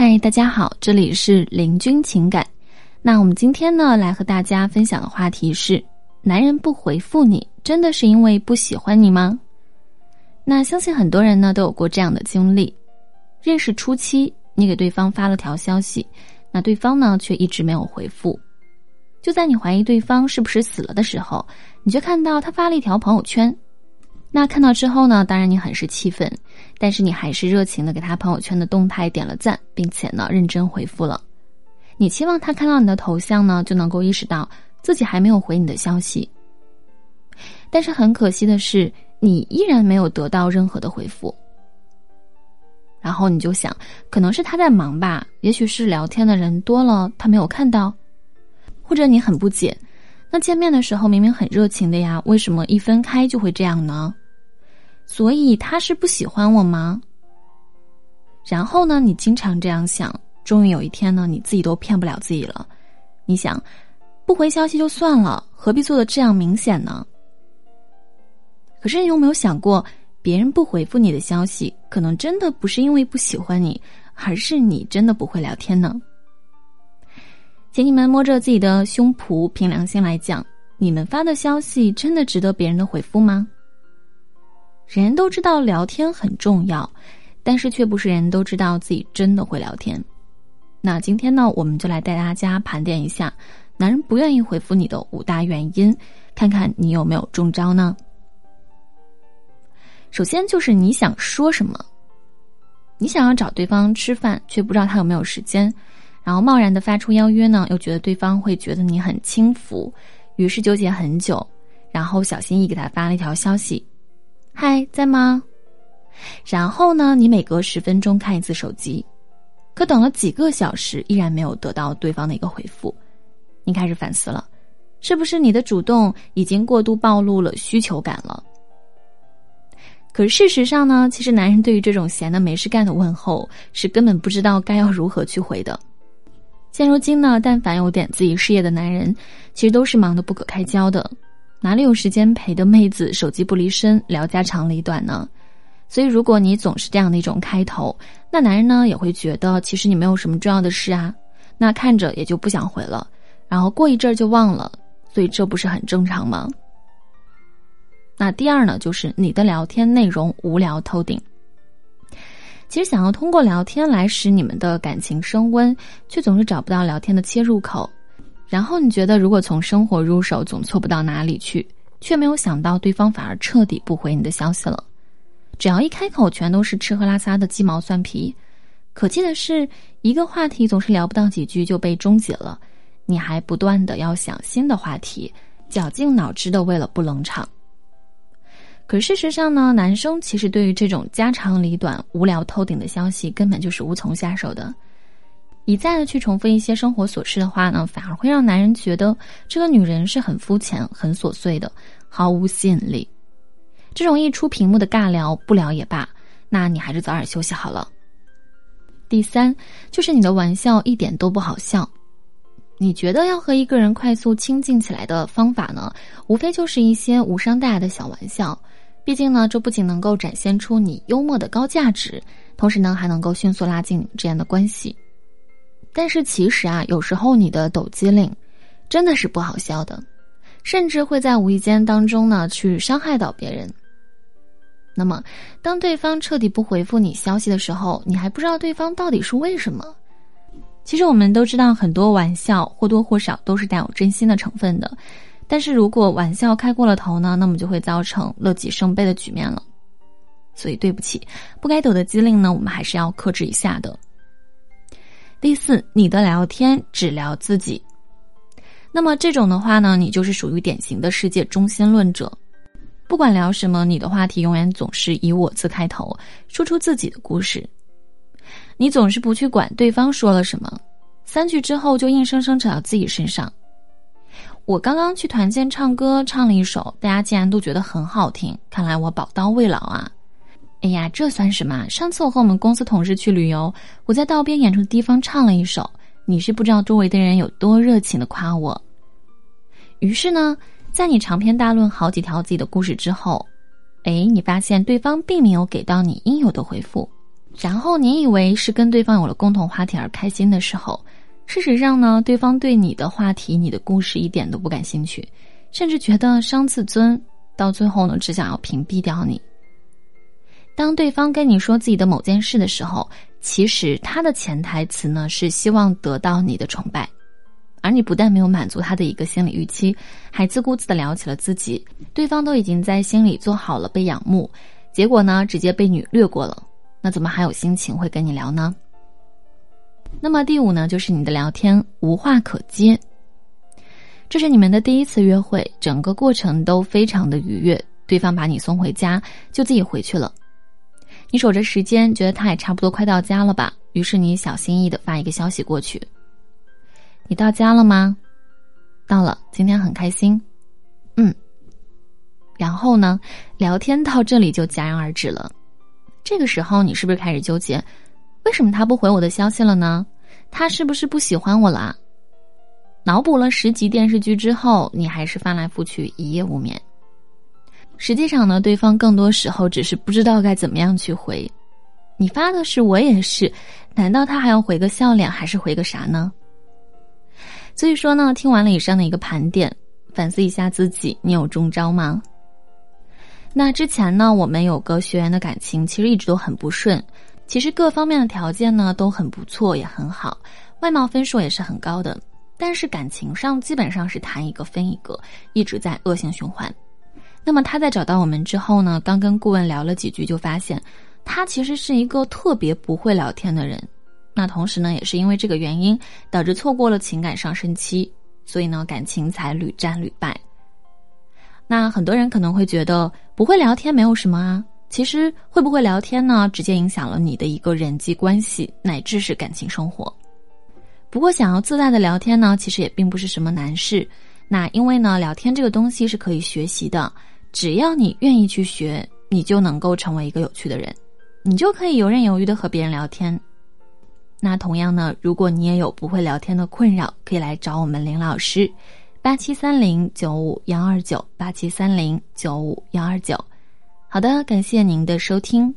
嗨，大家好，这里是林君情感。那我们今天呢，来和大家分享的话题是：男人不回复你，真的是因为不喜欢你吗？那相信很多人呢都有过这样的经历：认识初期，你给对方发了条消息，那对方呢却一直没有回复。就在你怀疑对方是不是死了的时候，你却看到他发了一条朋友圈。那看到之后呢？当然你很是气愤，但是你还是热情的给他朋友圈的动态点了赞，并且呢认真回复了。你期望他看到你的头像呢，就能够意识到自己还没有回你的消息。但是很可惜的是，你依然没有得到任何的回复。然后你就想，可能是他在忙吧，也许是聊天的人多了，他没有看到，或者你很不解。那见面的时候明明很热情的呀，为什么一分开就会这样呢？所以他是不喜欢我吗？然后呢，你经常这样想，终于有一天呢，你自己都骗不了自己了。你想，不回消息就算了，何必做的这样明显呢？可是你有没有想过，别人不回复你的消息，可能真的不是因为不喜欢你，而是你真的不会聊天呢？请你们摸着自己的胸脯，凭良心来讲，你们发的消息真的值得别人的回复吗？人人都知道聊天很重要，但是却不是人人都知道自己真的会聊天。那今天呢，我们就来带大家盘点一下男人不愿意回复你的五大原因，看看你有没有中招呢？首先就是你想说什么，你想要找对方吃饭，却不知道他有没有时间。然后贸然的发出邀约呢，又觉得对方会觉得你很轻浮，于是纠结很久，然后小心翼翼给他发了一条消息：“嗨，在吗？”然后呢，你每隔十分钟看一次手机，可等了几个小时，依然没有得到对方的一个回复，你开始反思了，是不是你的主动已经过度暴露了需求感了？可是事实上呢，其实男人对于这种闲的没事干的问候，是根本不知道该要如何去回的。现如今呢，但凡有点自己事业的男人，其实都是忙得不可开交的，哪里有时间陪的妹子手机不离身聊家长里短呢？所以，如果你总是这样的一种开头，那男人呢也会觉得其实你没有什么重要的事啊，那看着也就不想回了，然后过一阵儿就忘了，所以这不是很正常吗？那第二呢，就是你的聊天内容无聊透顶。其实想要通过聊天来使你们的感情升温，却总是找不到聊天的切入口。然后你觉得如果从生活入手，总错不到哪里去，却没有想到对方反而彻底不回你的消息了。只要一开口，全都是吃喝拉撒的鸡毛蒜皮。可气的是，一个话题总是聊不到几句就被终结了，你还不断的要想新的话题，绞尽脑汁的为了不冷场。可事实上呢，男生其实对于这种家长里短、无聊透顶的消息，根本就是无从下手的。一再的去重复一些生活琐事的话呢，反而会让男人觉得这个女人是很肤浅、很琐碎的，毫无吸引力。这种一出屏幕的尬聊，不聊也罢，那你还是早点休息好了。第三，就是你的玩笑一点都不好笑。你觉得要和一个人快速亲近起来的方法呢，无非就是一些无伤大雅的小玩笑。毕竟呢，这不仅能够展现出你幽默的高价值，同时呢，还能够迅速拉近你们之间的关系。但是其实啊，有时候你的抖机灵，真的是不好笑的，甚至会在无意间当中呢，去伤害到别人。那么，当对方彻底不回复你消息的时候，你还不知道对方到底是为什么。其实我们都知道，很多玩笑或多或少都是带有真心的成分的。但是如果玩笑开过了头呢，那么就会造成乐极生悲的局面了。所以对不起，不该抖的机灵呢，我们还是要克制一下的。第四，你的聊天只聊自己，那么这种的话呢，你就是属于典型的世界中心论者。不管聊什么，你的话题永远总是以我字开头，说出自己的故事。你总是不去管对方说了什么，三句之后就硬生生扯到自己身上。我刚刚去团建唱歌，唱了一首，大家竟然都觉得很好听。看来我宝刀未老啊！哎呀，这算什么？上次我和我们公司同事去旅游，我在道边演出的地方唱了一首，你是不知道周围的人有多热情的夸我。于是呢，在你长篇大论好几条自己的故事之后，哎，你发现对方并没有给到你应有的回复，然后你以为是跟对方有了共同话题而开心的时候，事实上呢，对方对你的话题、你的故事一点都不感兴趣，甚至觉得伤自尊，到最后呢，只想要屏蔽掉你。当对方跟你说自己的某件事的时候，其实他的潜台词呢是希望得到你的崇拜，而你不但没有满足他的一个心理预期，还自顾自的聊起了自己，对方都已经在心里做好了被仰慕，结果呢，直接被你略过了。那怎么还有心情会跟你聊呢？那么第五呢，就是你的聊天无话可接。这是你们的第一次约会，整个过程都非常的愉悦。对方把你送回家，就自己回去了。你守着时间，觉得他也差不多快到家了吧？于是你小心翼翼的发一个消息过去：“你到家了吗？”“到了，今天很开心。”“嗯。”然后呢，聊天到这里就戛然而止了。这个时候，你是不是开始纠结，为什么他不回我的消息了呢？他是不是不喜欢我了？脑补了十集电视剧之后，你还是翻来覆去一夜无眠。实际上呢，对方更多时候只是不知道该怎么样去回。你发的是我也是，难道他还要回个笑脸，还是回个啥呢？所以说呢，听完了以上的一个盘点，反思一下自己，你有中招吗？那之前呢，我们有个学员的感情其实一直都很不顺，其实各方面的条件呢都很不错，也很好，外貌分数也是很高的，但是感情上基本上是谈一个分一个，一直在恶性循环。那么他在找到我们之后呢，刚跟顾问聊了几句，就发现他其实是一个特别不会聊天的人。那同时呢，也是因为这个原因，导致错过了情感上升期，所以呢，感情才屡战屡败。那很多人可能会觉得不会聊天没有什么啊，其实会不会聊天呢，直接影响了你的一个人际关系乃至是感情生活。不过想要自在的聊天呢，其实也并不是什么难事。那因为呢，聊天这个东西是可以学习的，只要你愿意去学，你就能够成为一个有趣的人，你就可以游刃有余的和别人聊天。那同样呢，如果你也有不会聊天的困扰，可以来找我们林老师。八七三零九五幺二九，八七三零九五幺二九。好的，感谢您的收听。